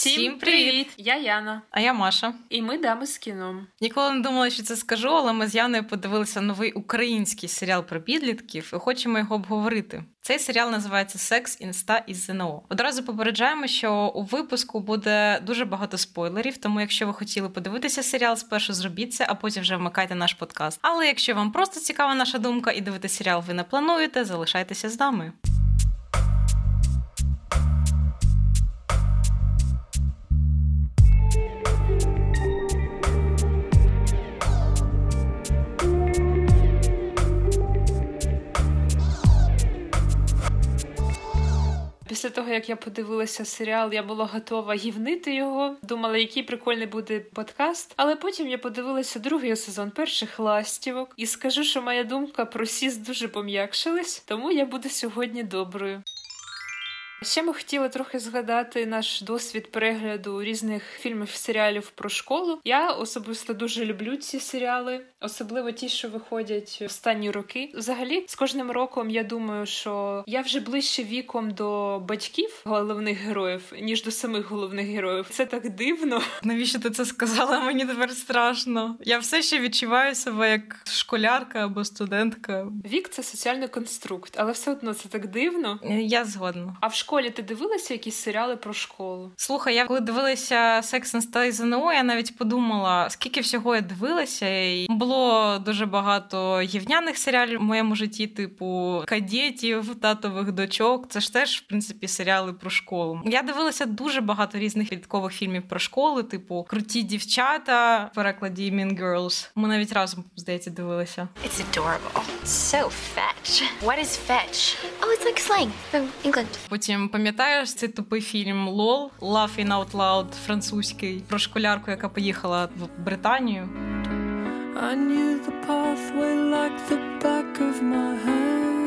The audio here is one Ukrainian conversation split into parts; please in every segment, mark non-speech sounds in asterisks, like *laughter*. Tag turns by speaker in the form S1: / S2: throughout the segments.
S1: Всім привіт! Я Яна.
S2: А я Маша.
S1: І ми дами з кіном.
S2: Ніколи не думала, що це скажу, але ми з Яною подивилися новий український серіал про підлітків і хочемо його обговорити. Цей серіал називається Секс, інста і ЗНО. Одразу попереджаємо, що у випуску буде дуже багато спойлерів. Тому, якщо ви хотіли подивитися серіал, спершу зробіть це, а потім вже вмикайте наш подкаст. Але якщо вам просто цікава наша думка і дивитися серіал ви не плануєте, залишайтеся з нами.
S1: Після того, як я подивилася серіал, я була готова гівнити його. Думала, який прикольний буде подкаст. Але потім я подивилася другий сезон перших ластівок і скажу, що моя думка про сіс дуже пом'якшилась, тому я буду сьогодні доброю. Ще ми хотіли трохи згадати наш досвід перегляду різних фільмів серіалів про школу. Я особисто дуже люблю ці серіали, особливо ті, що виходять останні роки. Взагалі, з кожним роком я думаю, що я вже ближче віком до батьків головних героїв, ніж до самих головних героїв. Це так дивно.
S2: Навіщо ти це сказала? Мені тепер страшно. Я все ще відчуваю себе як школярка або студентка.
S1: Вік це соціальний конструкт, але все одно це так дивно.
S2: Я згодна.
S1: А в школі ти дивилася якісь серіали про школу?
S2: Слухай, я коли дивилася Секс і ЗНО, я навіть подумала, скільки всього я дивилася, і було дуже багато гівняних серіалів в моєму житті, типу кадетів, татових дочок. Це ж теж, в принципі, серіали про школу. Я дивилася дуже багато різних підкових фільмів про школу, типу Круті дівчата, в перекладі Mean Girls. Ми навіть разом, здається, дивилися.
S3: It's adorable. So fetch. What is fetch? Oh, it's like slang from England.
S2: Потім пам'ятаєш цей тупий фільм LOL Laughing Out Loud французький про школярку, яка поїхала в Британію. I knew the pathway like the back of my hand.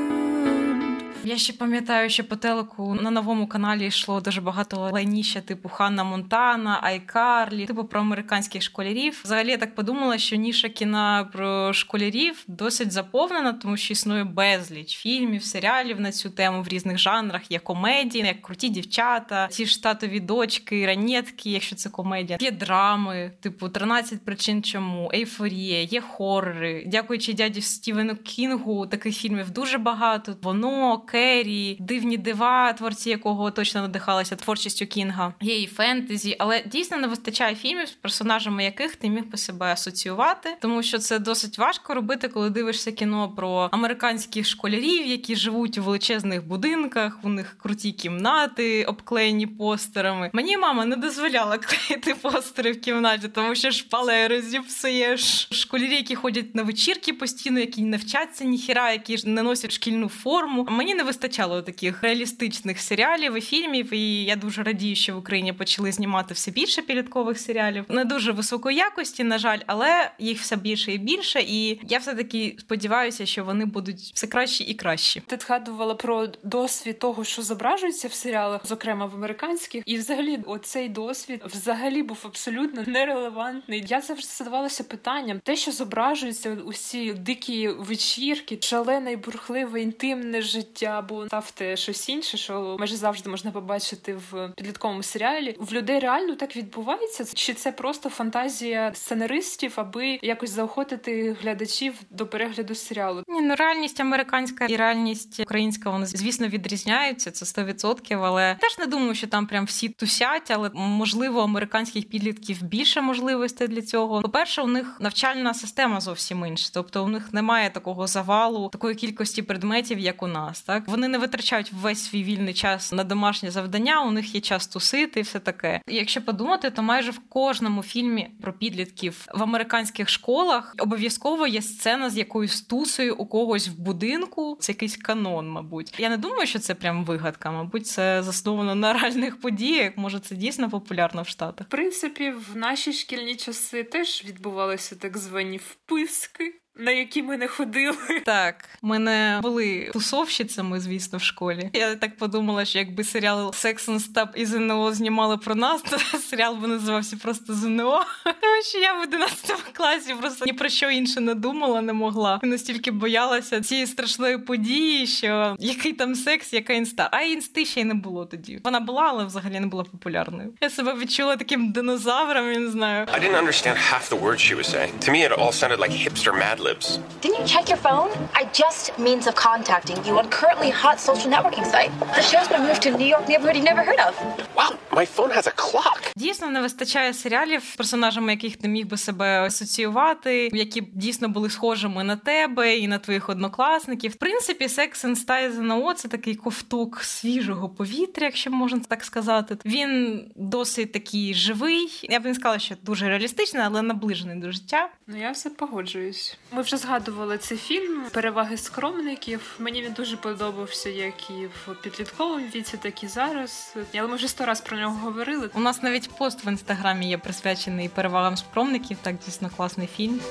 S2: Я ще пам'ятаю, що по телеку на новому каналі йшло дуже багато лайніща, типу Hannah Montana, iCarly, типу про американських школярів. Взагалі я так подумала, що ніша кіна про школярів досить заповнена, тому що існує безліч фільмів, серіалів на цю тему в різних жанрах. Є комедії, як круті дівчата, ті ж татові дочки, ранетки, якщо це комедія. Є драми, типу «13 причин, чому ейфорія, є хорори. Дякуючи дяді Стівену Кінгу, таких фільмів дуже багато. Воно. Керрі, дивні дива, творці якого точно надихалися творчістю Кінга. Є і фентезі, але дійсно не вистачає фільмів, з персонажами яких ти міг би себе асоціювати, тому що це досить важко робити, коли дивишся кіно про американських школярів, які живуть у величезних будинках. У них круті кімнати, обклеєні постерами. Мені мама не дозволяла клеїти постери в кімнаті, тому що шпалери зіпсуєш. Школярі, які ходять на вечірки постійно, які не вчаться ніхіра, які ж не носять шкільну форму. Мені не не вистачало таких реалістичних серіалів і фільмів. І я дуже радію, що в Україні почали знімати все більше підліткових серіалів. Не дуже високої якості, на жаль, але їх все більше і більше. І я все таки сподіваюся, що вони будуть все кращі і кращі.
S1: Ти згадувала про досвід того, що зображується в серіалах, зокрема в американських, і взагалі, оцей досвід взагалі був абсолютно нерелевантний. Я завжди задавалася питанням: те, що зображується усі дикі вечірки, шалене і бурхливе інтимне життя або ставте щось інше, що майже завжди можна побачити в підлітковому серіалі. В людей реально так відбувається? Чи це просто фантазія сценаристів, аби якось заохотити глядачів до перегляду серіалу?
S2: Ні, ну реальність американська і реальність українська вони звісно відрізняються. Це 100%, але теж не думаю, що там прям всі тусять, але можливо американських підлітків більше можливостей для цього. По перше, у них навчальна система зовсім інша, тобто у них немає такого завалу, такої кількості предметів, як у нас. Так так вони не витрачають весь свій вільний час на домашнє завдання. У них є час тусити і все таке. Якщо подумати, то майже в кожному фільмі про підлітків в американських школах обов'язково є сцена з якоюсь тусою у когось в будинку. Це якийсь канон, мабуть. Я не думаю, що це прям вигадка. Мабуть, це засновано на реальних подіях. Може, це дійсно популярно в Штатах.
S1: В принципі, в наші шкільні часи теж відбувалися так звані вписки. На які ми не ходили.
S2: Так, ми не були тусовщицями, звісно, в школі. Я так подумала, що якби серіал Sex and Stop і ЗНО знімали про нас, то *laughs* серіал би називався просто ЗНО. *laughs* Тому що я в 11 класі просто ні про що інше не думала, не могла. І настільки боялася цієї страшної події, що який там секс, яка інста. А інсти ще й не було тоді. Вона була, але взагалі не була популярною. Я себе відчула таким динозавром, я не знаю.
S4: I didn't understand half the words she was saying. To me, it all sounded like hipster Mad Libs.
S3: Didn't you check your phone? I just means of contacting you on currently hot social networking site. The show's been moved to a New York neighborhood you've never heard of.
S4: Wow, my phone has a clock.
S2: Дійсно не вистачає серіалів, персонажами яких ти міг би себе асоціювати, які б дійсно були схожими на тебе і на твоїх однокласників. В принципі, Sex and Style ЗНО – це такий ковток свіжого повітря, якщо можна так сказати. Він досить такий живий. Я б не сказала, що дуже реалістичний, але наближений до життя.
S1: Ну я все погоджуюсь. Ми вже згадували цей фільм Переваги скромників. Мені він дуже подобався, як і в підлітковому віці, так і зараз. Але ми вже сто раз про нього говорили.
S2: У нас навіть пост в інстаграмі є присвячений перевагам скромників. Так дійсно класний фільм.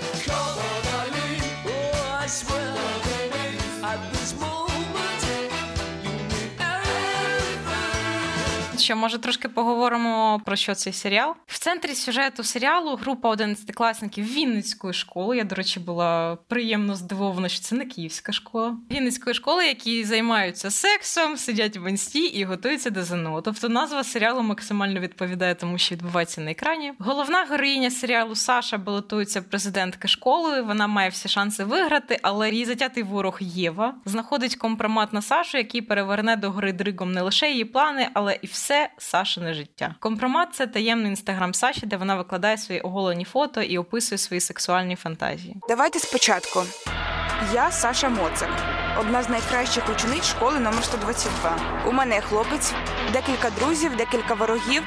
S2: Що може трошки поговоримо про що цей серіал? В центрі сюжету серіалу група одинадцятикласників Вінницької школи. Я, до речі, була приємно здивована, що це не київська школа. Вінницької школи, які займаються сексом, сидять в інсті і готуються до ЗНО. Тобто назва серіалу максимально відповідає тому, що відбувається на екрані. Головна героїня серіалу Саша балотується президентка школи. Вона має всі шанси виграти, але її затятий ворог Єва знаходить компромат на Сашу, який переверне до гори дригом не лише її плани, але і все Сашине життя. Компромат це таємний інстаграм Саші, де вона викладає свої оголені фото і описує свої сексуальні фантазії.
S5: Давайте спочатку. Я Саша Моцик, одна з найкращих учениць школи номер 122. У мене хлопець, декілька друзів, декілька ворогів,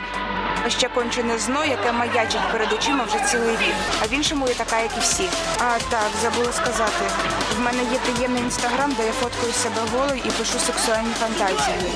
S5: а ще кончене зно, яке маячить перед очима вже цілий рік. А в іншому я така, як і всі. А так, забула сказати. В мене є приємний інстаграм, де я фоткаю себе голою і пишу сексуальні фантазії.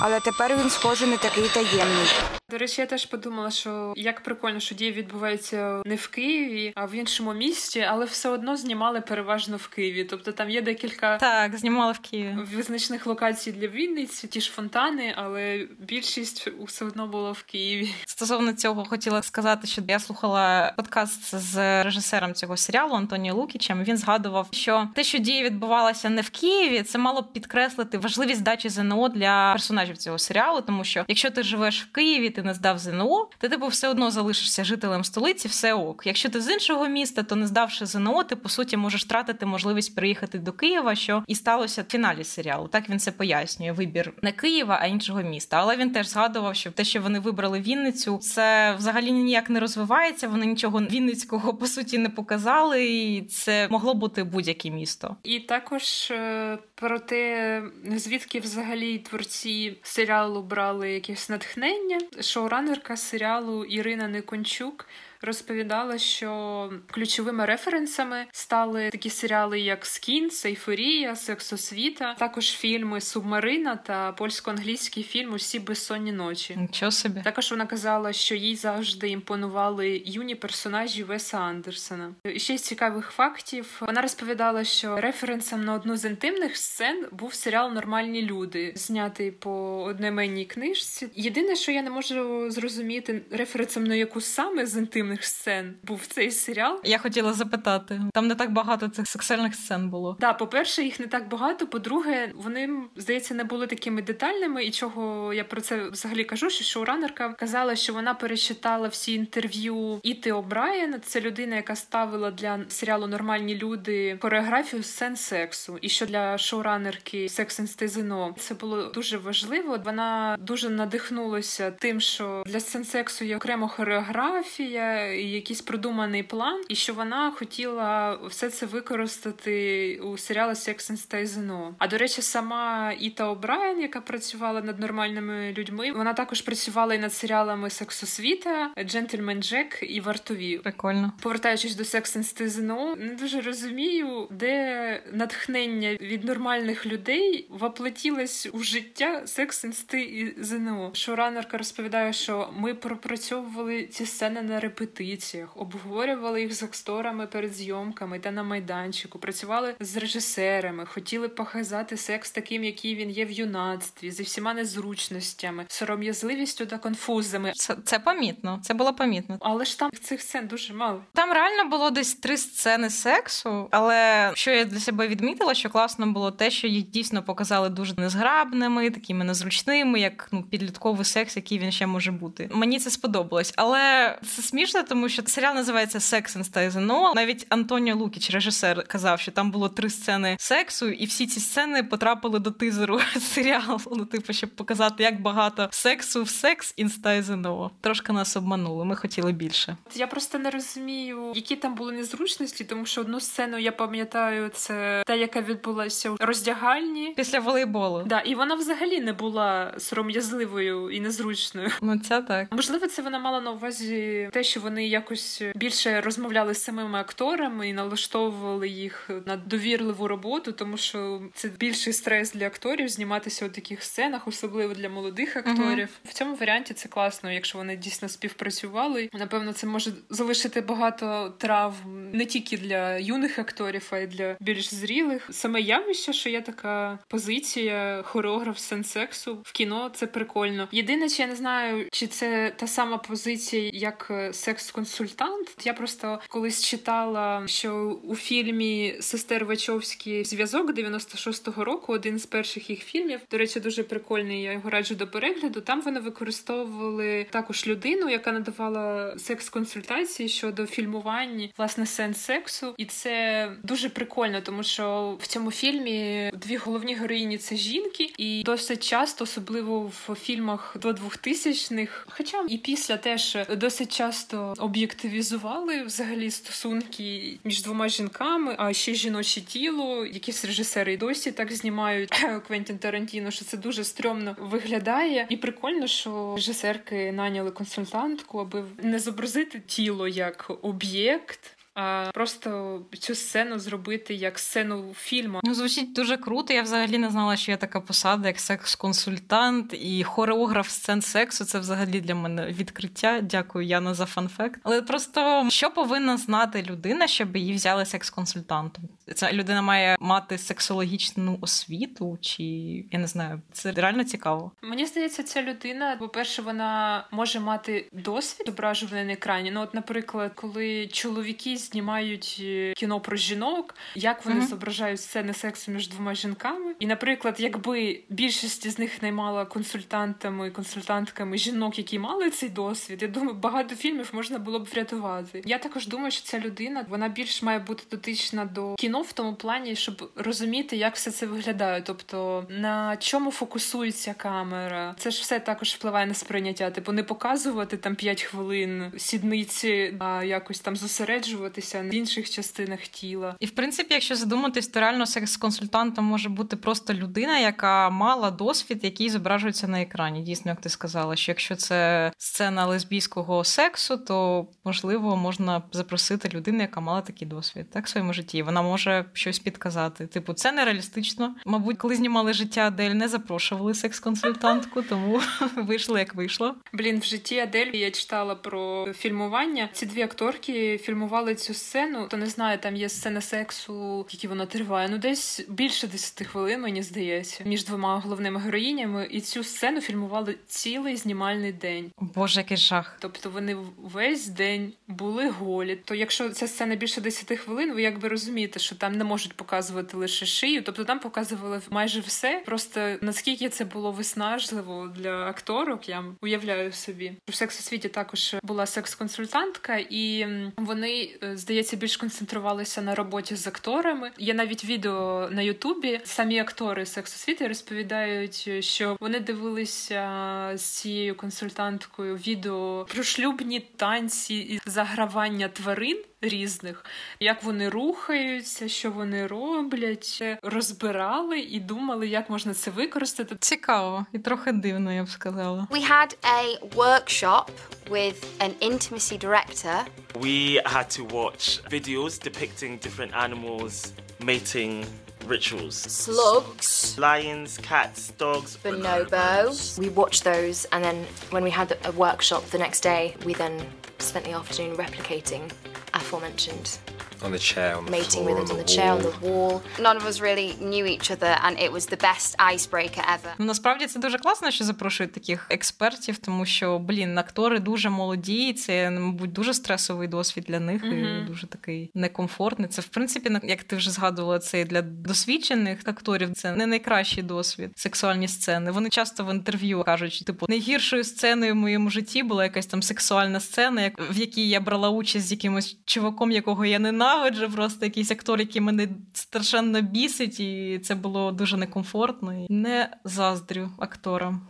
S5: Але тепер він схоже не такий таємний.
S1: До речі, я теж подумала, що як прикольно, що дії відбуваються не в Києві, а в іншому місті, але все одно знімали переважно в Києві. Тобто там є декілька
S2: так, знімали в Києві
S1: визначних локацій для Вінниці, ті ж фонтани, але більшість все одно було в Києві.
S2: Стосовно цього хотіла сказати, що я слухала подкаст з режисером цього серіалу Антоніо Лукічем. Він згадував, що те, що дії відбувалися не в Києві, це мало б підкреслити важливість здачі ЗНО для персонажів цього серіалу, тому що якщо ти живеш в Києві ти не здав ЗНО, ти типу все одно залишишся жителем столиці, все ок. Якщо ти з іншого міста, то не здавши ЗНО, ти по суті можеш втратити можливість приїхати до Києва, що і сталося в фіналі серіалу. Так він це пояснює. Вибір не Києва, а іншого міста. Але він теж згадував, що те, що вони вибрали Вінницю, це взагалі ніяк не розвивається. Вони нічого Вінницького по суті не показали, і це могло бути будь-яке місто.
S1: І також е, про те, звідки взагалі творці серіалу брали якесь натхнення. Шоуранерка серіалу Ірина Никончук розповідала, що ключовими референсами стали такі серіали, як Скін, Сейфорія, Сексосвіта, також фільми Субмарина та польсько-англійський фільм Усі безсонні ночі.
S2: Нічого собі.
S1: Також вона казала, що їй завжди імпонували юні персонажі Веса Андерсона. І ще з цікавих фактів вона розповідала, що референсом на одну з інтимних сцен був серіал Нормальні люди, знятий по одноіменній книжці. Єдине, що я не можу зрозуміти, референсом на яку саме з інтимних інтимних сцен був цей серіал.
S2: Я хотіла запитати, там не так багато цих сексуальних сцен було.
S1: Да, по-перше, їх не так багато. По-друге, вони здається не були такими детальними. І чого я про це взагалі кажу? Що шоуранерка казала, що вона перечитала всі інтерв'ю Іти О'Брайен. Це людина, яка ставила для серіалу Нормальні люди хореографію сцен сексу. І що для шоуранерки Секс, інста і ЗНО це було дуже важливо. Вона дуже надихнулася тим, що для сцен сексу є окремо хореографія якийсь продуманий план, і що вона хотіла все це використати у серіалі Секс, інста і ЗНО. А до речі, сама Іта О'Брайен, яка працювала над нормальними людьми, вона також працювала і над серіалами Сексосвіта, Джентльмен Джек і Вартові.
S2: Прикольно.
S1: Повертаючись до Sex and Stay Zeno, не дуже розумію, де натхнення від нормальних людей воплотілось у життя Sex and Stay Zeno. Шоуранерка розповідає, що ми пропрацьовували ці сцени на репетиції репетиціях, обговорювали їх з акторами перед зйомками та на майданчику, працювали з режисерами, хотіли показати секс таким, який він є в юнацтві, зі всіма незручностями, сором'язливістю та конфузами.
S2: Це це помітно, це було помітно.
S1: Але ж там цих сцен дуже мало.
S2: Там реально було десь три сцени сексу, але що я для себе відмітила, що класно було те, що їх дійсно показали дуже незграбними, такими незручними, як ну підлітковий секс, який він ще може бути. Мені це сподобалось, але це смішно, тому що серіал називається Stay No. Навіть Антоніо Лукіч, режисер, казав, що там було три сцени сексу, і всі ці сцени потрапили до тизеру *laughs* серіалу. Ну, типу, щоб показати, як багато сексу в секс інстайзено. Трошки нас обманули. Ми хотіли більше.
S1: Я просто не розумію, які там були незручності, тому що одну сцену я пам'ятаю, це та, яка відбулася у роздягальні
S2: після волейболу.
S1: Да, і вона взагалі не була сором'язливою і незручною.
S2: Ну це так.
S1: Можливо, це вона мала на увазі те, що вони якось більше розмовляли з самими акторами і налаштовували їх на довірливу роботу, тому що це більший стрес для акторів зніматися у таких сценах, особливо для молодих акторів. uh В цьому варіанті це класно, якщо вони дійсно співпрацювали. Напевно, це може залишити багато травм не тільки для юних акторів, а й для більш зрілих. Саме явище, що є така позиція, хореограф сенсексу в кіно, це прикольно. Єдине, чи я не знаю, чи це та сама позиція, як секс-консультант. Я просто колись читала, що у фільмі Сестер Вачовський зв'язок 96-го року, один з перших їх фільмів. До речі, дуже прикольний. Я його раджу до перегляду. Там вони використовували також людину, яка надавала секс-консультації щодо фільмування власне сенс сексу, і це дуже прикольно, тому що в цьому фільмі дві головні героїні це жінки, і досить часто, особливо в фільмах до 2000-х, хоча і після теж досить часто об'єктивізували взагалі стосунки між двома жінками, а ще жіноче тіло, якісь режисери й досі так знімають. *coughs* Квентін Тарантіно, що це дуже стрьомно виглядає, і прикольно, що режисерки наняли консультантку, аби не зобразити тіло як об'єкт а просто цю сцену зробити як сцену фільму.
S2: Ну, звучить дуже круто. Я взагалі не знала, що є така посада, як секс-консультант і хореограф сцен сексу. Це взагалі для мене відкриття. Дякую, Яна, за fun fact. Але просто що повинна знати людина, щоб її взяли секс-консультантом? Ця людина має мати сексологічну освіту, чи я не знаю, це реально цікаво.
S1: Мені здається, ця людина, по-перше, вона може мати досвід зображуваний на екрані. Ну, от, наприклад, коли чоловіки знімають е, кіно про жінок, як вони mm-hmm. зображають сцени сексу між двома жінками. І, наприклад, якби більшість з них наймала консультантами, консультантками жінок, які мали цей досвід, я думаю, багато фільмів можна було б врятувати. Я також думаю, що ця людина вона більш має бути дотична до кіно в тому плані, щоб розуміти, як все це виглядає. Тобто на чому фокусується камера. Це ж все також впливає на сприйняття. Типу не показувати там 5 хвилин сідниці, а якось там зосереджувати використовуватися в інших частинах тіла.
S2: І в принципі, якщо задуматись, то реально секс-консультантом може бути просто людина, яка мала досвід, який зображується на екрані. Дійсно, як ти сказала, що якщо це сцена лесбійського сексу, то можливо можна запросити людину, яка мала такий досвід так в своєму житті. Вона може щось підказати. Типу, це нереалістично. Мабуть, коли знімали життя Адель, не запрошували секс-консультантку, тому *laughs* вийшло як вийшло.
S1: Блін, в житті Адель я читала про фільмування. Ці дві акторки фільмували цю сцену, то не знаю, там є сцена сексу, які вона триває. Ну, десь більше 10 хвилин, мені здається, між двома головними героїнями. І цю сцену фільмували цілий знімальний день.
S2: Боже, який жах.
S1: Тобто вони весь день були голі. То якщо ця сцена більше 10 хвилин, ви якби розумієте, що там не можуть показувати лише шию, тобто там показували майже все. Просто наскільки це було виснажливо для акторок, я уявляю собі. В секс-освіті також була секс-консультантка, і вони е, здається, більш концентрувалися на роботі з акторами. Є навіть відео на Ютубі. Самі актори сексосвіти розповідають, що вони дивилися з цією консультанткою відео про шлюбні танці і загравання тварин різних, як вони рухаються, що вони роблять, розбирали і думали, як можна це використати.
S2: Цікаво і трохи дивно, я б сказала.
S3: We had a workshop with an intimacy director.
S6: We had to watch videos depicting different animals mating rituals.
S3: Slugs.
S6: Lions, cats, dogs.
S3: Bonobo. We watched those and then when we had a workshop the next day, we then spent the afternoon replicating aforementioned
S4: On the chair, on the
S3: mating
S4: floor,
S3: with it on
S4: the
S3: the chair, on the wall.
S7: None of us really knew each other, and it was the best icebreaker ever.
S2: Ну насправді це дуже класно, що запрошують таких експертів, тому що блін, актори дуже молоді, і це мабуть дуже стресовий досвід для них і дуже такий некомфортний. Це в принципі, на- як ти вже згадувала, це для досвідчених акторів. Це не найкращий досвід. Сексуальні сцени. Вони часто в інтерв'ю кажуть, типу, найгіршою сценою в моєму житті була якась там сексуальна сцена, в якій я брала участь з якимось чуваком, якого я ненавиджу, просто якийсь актор, який мене страшенно бісить, і це було дуже некомфортно. Не заздрю акторам.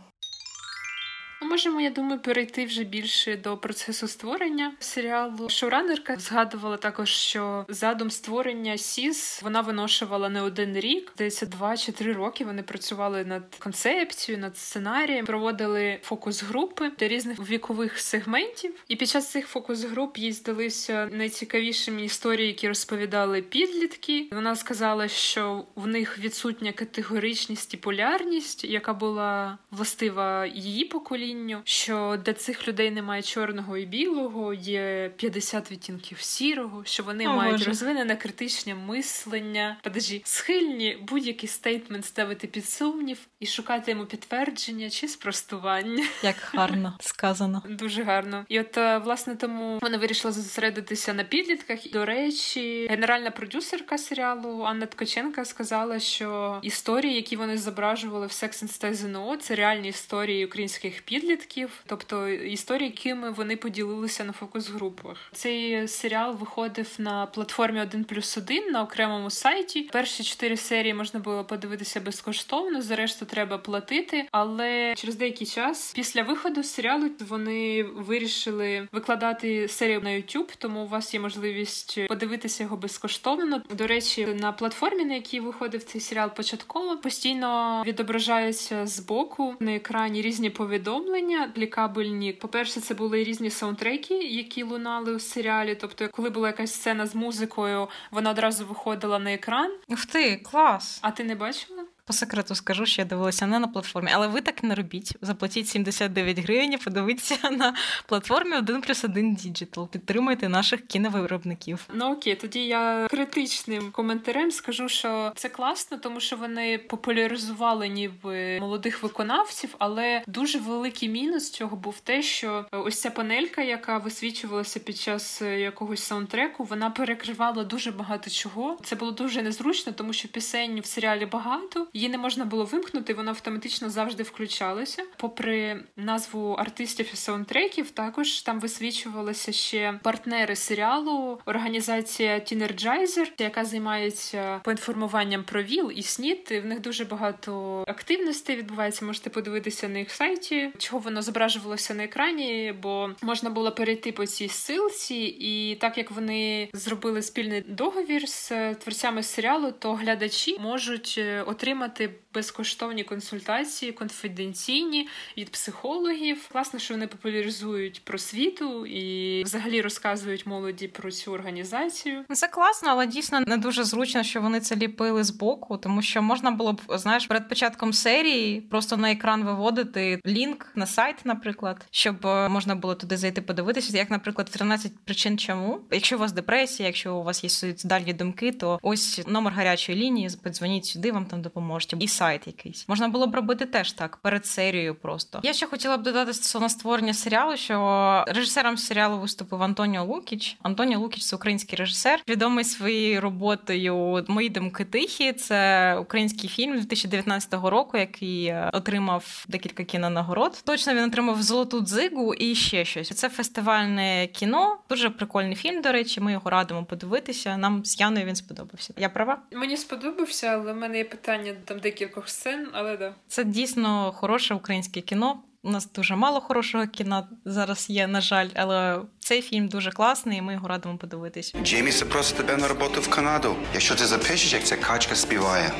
S1: Ну, Можемо, я думаю, перейти вже більше до процесу створення серіалу. Шоуранерка згадувала також, що задум створення СІЗ вона виношувала не один рік, здається, два чи три роки. Вони працювали над концепцією, над сценарієм, проводили фокус-групи для різних вікових сегментів. І під час цих фокус-груп їй здалися найцікавішими історії, які розповідали підлітки. Вона сказала, що в них відсутня категоричність і полярність, яка була властива її поколінню. Що для цих людей немає чорного і білого, є 50 відтінків сірого, що вони
S2: О,
S1: мають
S2: Боже.
S1: розвинене критичне мислення. Подожди, схильні будь-який стейтмент ставити під сумнів і шукати йому підтвердження чи спростування.
S2: Як гарно *laughs* сказано.
S1: Дуже гарно. І от е, власне тому вона вирішила зосередитися на підлітках. До речі, генеральна продюсерка серіалу Анна Ткаченка сказала, що історії, які вони зображували в Sex and Stay це реальні історії українських підлітків, тобто історії, якими вони поділилися на фокус-групах. Цей серіал виходив на платформі 1 плюс 1 на окремому сайті. Перші чотири серії можна було подивитися безкоштовно. За решту треба платити. Але через деякий час після виходу серіалу вони вирішили викладати серію на YouTube, тому у вас є можливість подивитися його безкоштовно. До речі, на платформі, на якій виходив цей серіал, початково постійно відображаються збоку на екрані різні повідомлення клікабельні. По-перше, це були різні саундтреки, які лунали у серіалі. Тобто, коли була якась сцена з музикою, вона одразу виходила на екран.
S2: Ух ти, клас!
S1: А ти не бачила?
S2: По секрету скажу, що я дивилася не на платформі, але ви так не робіть. Заплатіть 79 гривень, і подивіться *laughs* на платформі 1 плюс 1 Digital. Підтримуйте наших кіновиробників.
S1: Ну окей, тоді я критичним коментарем скажу, що це класно, тому що вони популяризували ніби молодих виконавців, але дуже великий мінус цього був те, що ось ця панелька, яка висвічувалася під час якогось саундтреку, вона перекривала дуже багато чого. Це було дуже незручно, тому що пісень в серіалі багато. Її не можна було вимкнути, вона автоматично завжди включалася. Попри назву артистів і саундтреків, також там висвічувалися ще партнери серіалу, організація Teenergizer, яка займається поінформуванням про ВІЛ і СНІД. В них дуже багато активностей відбувається. Можете подивитися на їх сайті, чого воно зображувалося на екрані, бо можна було перейти по цій ссылці, і так як вони зробили спільний договір з творцями серіалу, то глядачі можуть е, отримати безкоштовні консультації, конфіденційні від психологів. Класно, що вони популяризують просвіту і взагалі розказують молоді про цю організацію.
S2: Ну, Це класно, але дійсно не дуже зручно, що вони це ліпили з боку, тому що можна було б, знаєш, перед початком серії просто на екран виводити лінк на сайт, наприклад, щоб е, можна було туди зайти подивитися, як, наприклад, 13 причин чому. Якщо у вас депресія, якщо у вас є суїцидальні думки, то ось номер гарячої лінії, подзвоніть сюди, вам там допоможуть. І сайт якийсь. Можна було б робити теж так, перед серією просто. Я ще хотіла б додати стосовно створення серіалу, що режисером серіалу виступив Антоніо Лукіч. Антоніо Лукіч це український режисер, відомий своєю роботою Мої думки тихі. Це український фільм 2019 року, який е, отримав декілька кінонагород. Точно він отримав золоту дзигу і ще щось. Це фестивальне кіно. Дуже прикольний фільм. До речі, ми його радимо подивитися. Нам з Яною він сподобався. Я права?
S1: Мені сподобався, але в мене є питання там декількох сцен, але да.
S2: Це дійсно хороше українське кіно. У нас дуже мало хорошого кіно зараз є, на жаль, але цей фільм дуже класний, і ми його радимо подивитись.
S8: Джеймі запросить тебе на роботу в Канаду. Якщо ти запишеш, як ця качка співає.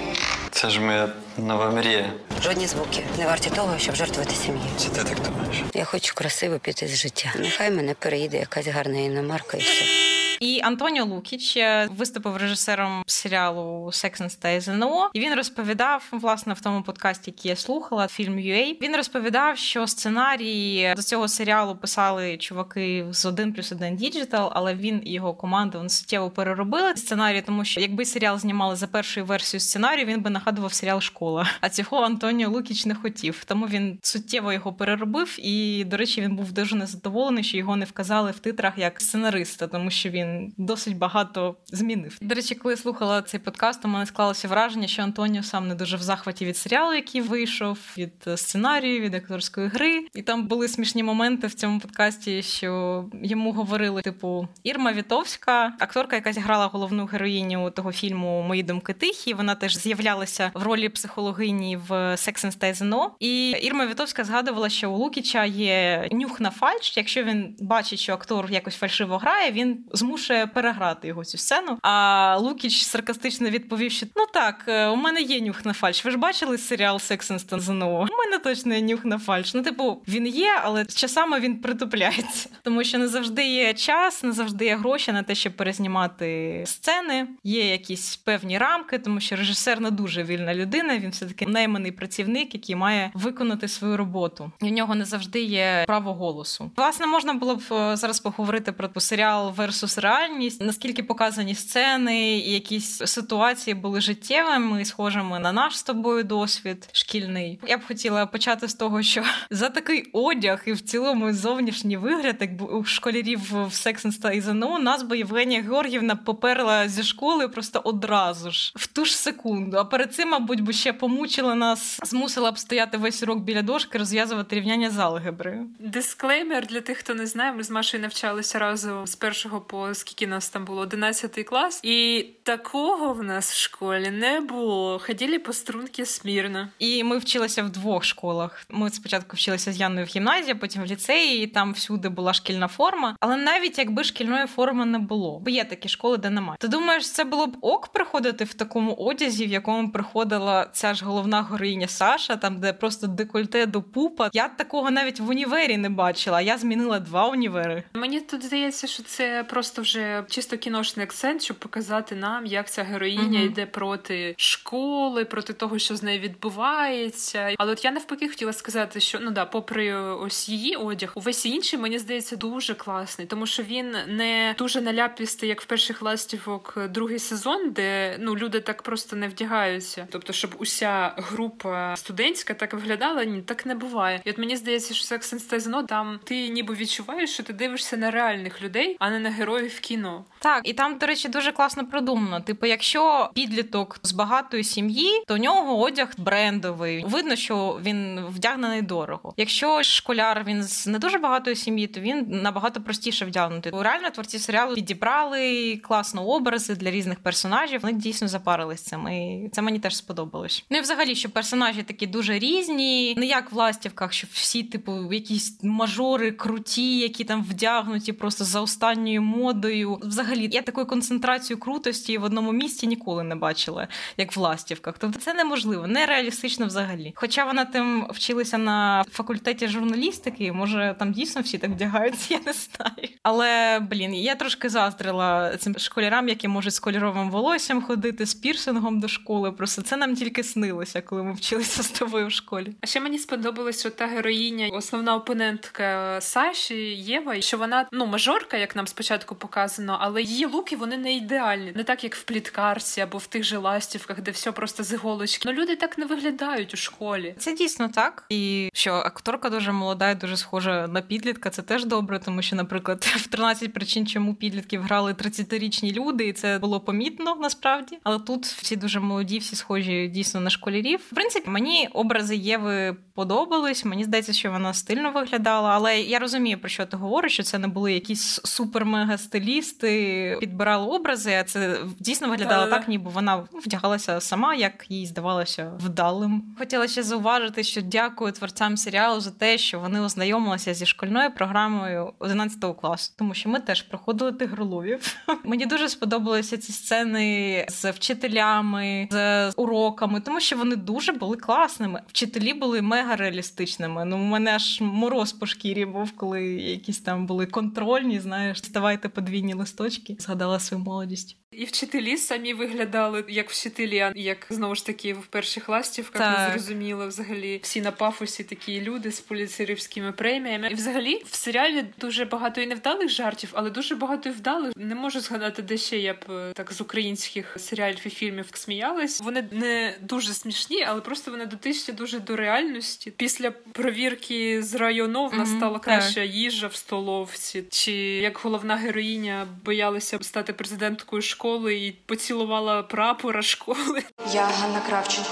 S9: Це ж моя нова мрія.
S10: Жодні звуки не варті того, щоб жертвувати сім'ї.
S9: Це ти так думаєш?
S10: Я хочу красиво піти з життя. Нехай мене переїде якась гарна іномарка і все.
S2: І Антоніо Лукіч е, виступив режисером серіалу Sex and ЗНО. І він розповідав власне в тому подкасті, який я слухала, фільм UA, Він розповідав, що сценарії до цього серіалу писали чуваки з 1 плюс 1 Digital, але він і його команда вони суттєво переробили сценарій, тому що якби серіал знімали за першою версією сценарію, він би нагадував серіал Школа. А цього Антоніо Лукіч не хотів. Тому він суттєво його переробив. І, до речі, він був дуже незадоволений, що його не вказали в титрах як сценариста, тому що він досить багато змінив. До речі, коли я слухала цей подкаст, у мене склалося враження, що Антоніо сам не дуже в захваті від серіалу, який вийшов, від сценарію, від акторської гри. І там були смішні моменти в цьому подкасті, що йому говорили: типу, Ірма Вітовська, акторка, якась грала головну героїню того фільму Мої думки тихі. Вона теж з'являлася в ролі психологині в Sex and Stay ЗНО. І Ірма Вітовська згадувала, що у Лукіча є нюх на фальш. Якщо він бачить, що актор якось фальшиво грає, він змушує переграти його цю сцену. А Лукіч саркастично відповів, що ну так, е, у мене є нюх на фальш. Ви ж бачили серіал and ЗНО? У мене точно є нюх на фальш. Ну, типу, він є, але часами він притупляється, *laughs* тому що не завжди є час, не завжди є гроші на те, щоб перезнімати сцени. Є якісь певні рамки, тому що режисер не дуже вільна людина. Він все таки найманий працівник, який має виконати свою роботу. І в нього не завжди є право голосу. Власне, можна було б е, зараз поговорити про серіал версус реальність, наскільки показані сцени якісь ситуації були життєвими, схожими на наш з тобою досвід шкільний. Я б хотіла почати з того, що *laughs* за такий одяг і в цілому зовнішній вигляд, як у школярів в Секс і ЗНО, нас би Євгенія Георгівна поперла зі школи просто одразу ж в ту ж секунду. А перед цим, мабуть, би ще помучила нас, змусила б стояти весь урок біля дошки, розв'язувати рівняння з алгебри.
S1: Дисклеймер для тих, хто не знає, ми з Машою навчалися разом з першого по скільки нас там було 11 клас, і такого в нас в школі не було. Ходили по струнки смірно.
S2: І ми вчилися в двох школах. Ми спочатку вчилися з Яною в гімназії, потім в ліцеї, і там всюди була шкільна форма. Але навіть якби шкільної форми не було, бо є такі школи, де немає. Ти думаєш, це було б ок приходити в такому одязі, в якому приходила ця ж головна героїня Саша, там де просто декольте до пупа. Я такого навіть в універі не бачила. Я змінила два універи.
S1: Мені тут здається, що це просто вже чисто кіношний акцент, щоб показати нам, як ця героїня йде проти школи, проти того, що з нею відбувається. Але от я навпаки хотіла сказати, що ну да, попри ось її одяг, увесь інший мені здається дуже класний, тому що він не дуже наляпістий, як в перших ластівок другий сезон, де ну люди так просто не вдягаються. Тобто, щоб уся група студентська так виглядала, ні, так не буває. І от мені здається, що and там ти ніби відчуваєш, що ти дивишся на реальних людей, а не на героїв кіно.
S2: Так, і там, до речі, дуже класно продумано. Типу, якщо підліток з багатої сім'ї, то у нього одяг брендовий. Видно, що він вдягнений дорого. Якщо школяр він з не дуже багатої сім'ї, то він набагато простіше вдягнути. Реально творці серіалу підібрали класно образи для різних персонажів. Вони дійсно запарились цим. І Це мені теж сподобалось. Ну і взагалі, що персонажі такі дуже різні, не як в ластівках, що всі, типу, якісь мажори круті, які там вдягнуті просто за останньою модою. Взагалі, я такої концентрацію крутості в одному місці ніколи не бачила, як в ластівках. Тобто це неможливо, нереалістично взагалі. Хоча вона тим вчилася на факультеті журналістики, може там дійсно всі так вдягаються, *laughs* я не знаю. Але блін, я трошки заздрила цим школярам, які можуть з кольоровим волоссям ходити з пірсингом до школи. Просто це нам тільки снилося, коли ми вчилися з тобою в школі.
S1: А ще мені сподобалось, що та героїня, основна опонентка Саші Єва, що вона ну мажорка, як нам спочатку показано, але її луки вони не ідеальні, не так як в пліткарці або в тих же ластівках, де все просто з іголочки. Ну люди так не виглядають у школі.
S2: Це дійсно так, і що акторка дуже молода і дуже схожа на підлітка. Це теж добре, тому що, наприклад, *laughs* в 13 причин, чому підлітків грали 30-річні люди, і це було помітно насправді. Але тут всі дуже молоді, всі схожі дійсно на школярів. В принципі, мені образи Єви подобались. Мені здається, що вона стильно виглядала, але я розумію, про що ти говориш, що це не були якісь супер-мега стилісти, підбирали образи. А це дійсно виглядало так, ніби вона вдягалася сама, як їй здавалося вдалим. Хотіла ще зауважити, що дякую творцям серіалу за те, що вони ознайомилися зі шкільною програмою 11 класу тому що ми теж проходили тигроловів. *laughs* Мені дуже сподобалися ці сцени з вчителями, з уроками, тому що вони дуже були класними. Вчителі були мега реалістичними. Ну, у мене аж мороз по шкірі був, коли якісь там були контрольні. Знаєш, ставайте подвійні листочки. Згадала свою молодість.
S1: І вчителі самі виглядали як вчителі, а як знову ж таки в перших ластівках не зрозуміло взагалі всі на пафосі такі люди з поліцерівськими преміями. І взагалі в серіалі дуже багато і невдалих жартів, але дуже багато і вдалих. Не можу згадати, де ще я б е, так з українських серіалів і фільмів сміялась. Вони не дуже смішні, але просто вони дотичні дуже до реальності. Після провірки з району в нас mm-hmm, стала краща їжа в столовці, чи як головна героїня боялася стати президенткою школи і поцілувала прапора школи.
S11: Я Ганна Кравченко.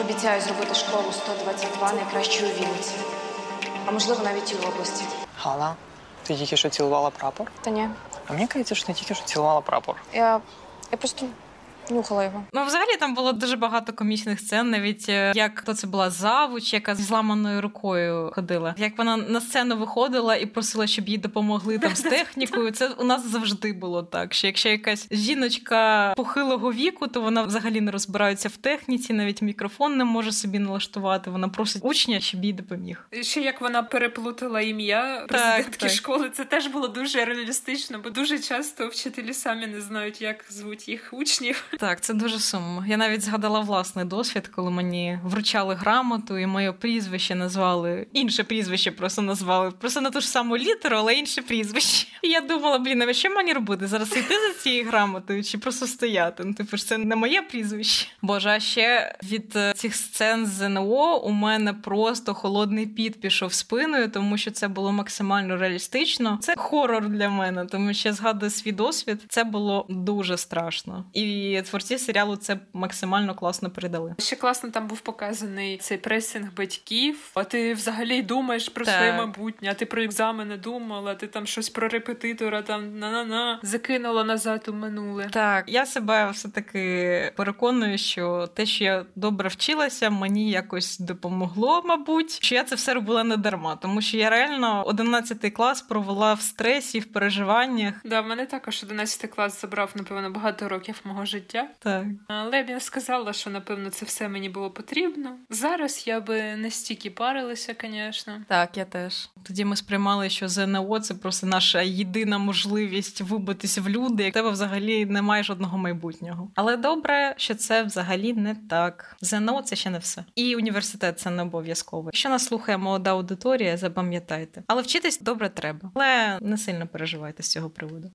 S11: Обіцяю зробити школу 122 найкращою у Вінниці. А можливо, навіть і в області.
S12: Ганна, ти тільки що цілувала прапор?
S11: Та ні.
S12: А мені кажеться, що ти тільки що цілувала прапор.
S11: Я, Я просто нюхала його.
S2: Ну, взагалі там було дуже багато комічних сцен. Навіть е, як то це була завуч, яка з зламаною рукою ходила. Як вона на сцену виходила і просила, щоб їй допомогли там з *laughs* технікою. Це у нас завжди було так. Що якщо якась жіночка похилого віку, то вона взагалі не розбирається в техніці, навіть мікрофон не може собі налаштувати. Вона просить учня, щоб їй допоміг.
S1: Ще як вона переплутала ім'я президентки так, школи, це теж було дуже реалістично, бо дуже часто вчителі самі не знають, як звуть їх учнів.
S2: Так, це дуже сумно. Я навіть згадала власний досвід, коли мені вручали грамоту, і моє прізвище назвали інше прізвище, просто назвали просто на ту ж саму літеру, але інше прізвище. І я думала, блін, а що мені робити? Зараз йти за цією грамотою чи просто стояти? Ну, типу ж це не моє прізвище. Боже, а ще від е, цих сцен з ЗНО у мене просто холодний піт пішов спиною, тому що це було максимально реалістично. Це хорор для мене, тому що я згадую свій досвід. Це було дуже страшно. І творці серіалу це максимально класно передали.
S1: Ще класно там був показаний цей пресинг батьків. А ти взагалі думаєш про так. своє майбутнє, а ти про екзамени думала, ти там щось про репетитора, там на-на-на закинула назад у минуле.
S2: Так, я себе все таки переконую, що те, що я добре вчилася, мені якось допомогло, мабуть, що я це все робила не дарма, тому що я реально 11 клас провела в стресі, в переживаннях.
S1: Да, в мене також 11 клас забрав, напевно, багато років мого життя.
S2: Так.
S1: Але б я сказала, що напевно це все мені було потрібно. Зараз я би не стільки парилася, звісно.
S2: Так, я теж. Тоді ми сприймали, що ЗНО це просто наша єдина можливість вибитися в люди. Як тебе взагалі немає жодного майбутнього. Але добре, що це взагалі не так. ЗНО це ще не все. І університет це не обов'язково. Якщо нас слухає молода аудиторія, запам'ятайте. Але вчитись добре треба. Але не сильно переживайте з цього приводу.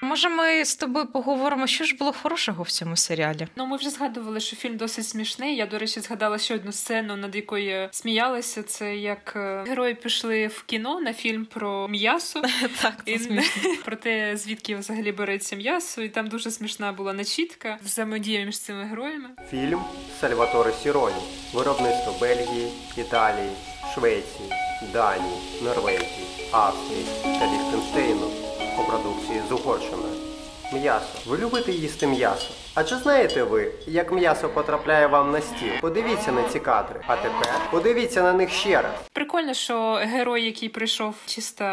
S2: Може, ми з тобою поговоримо, що ж було хорошого в цьому серіалі?
S1: Ну, ми вже згадували, що фільм досить смішний. Я, до речі, згадала ще одну сцену, над якою сміялася. Це як е, герої пішли в кіно на фільм про м'ясо. *laughs*
S2: Так, це смішно. *laughs*
S1: Про те, звідки взагалі береться м'ясо, і там дуже смішна була начітка взаємодія між цими героями.
S13: Фільм Сальваторе Сіроні, виробництво Бельгії, Італії, Швеції, Данії, Норвегії, Австрії та Ліхтенштейну продукції з Угорщини. М'ясо. Ви любите їсти м'ясо? А чи знаєте ви, як м'ясо потрапляє вам на стіл? Подивіться на ці кадри. А тепер подивіться на них ще раз.
S1: Прикольно, що герой, який прийшов чисто,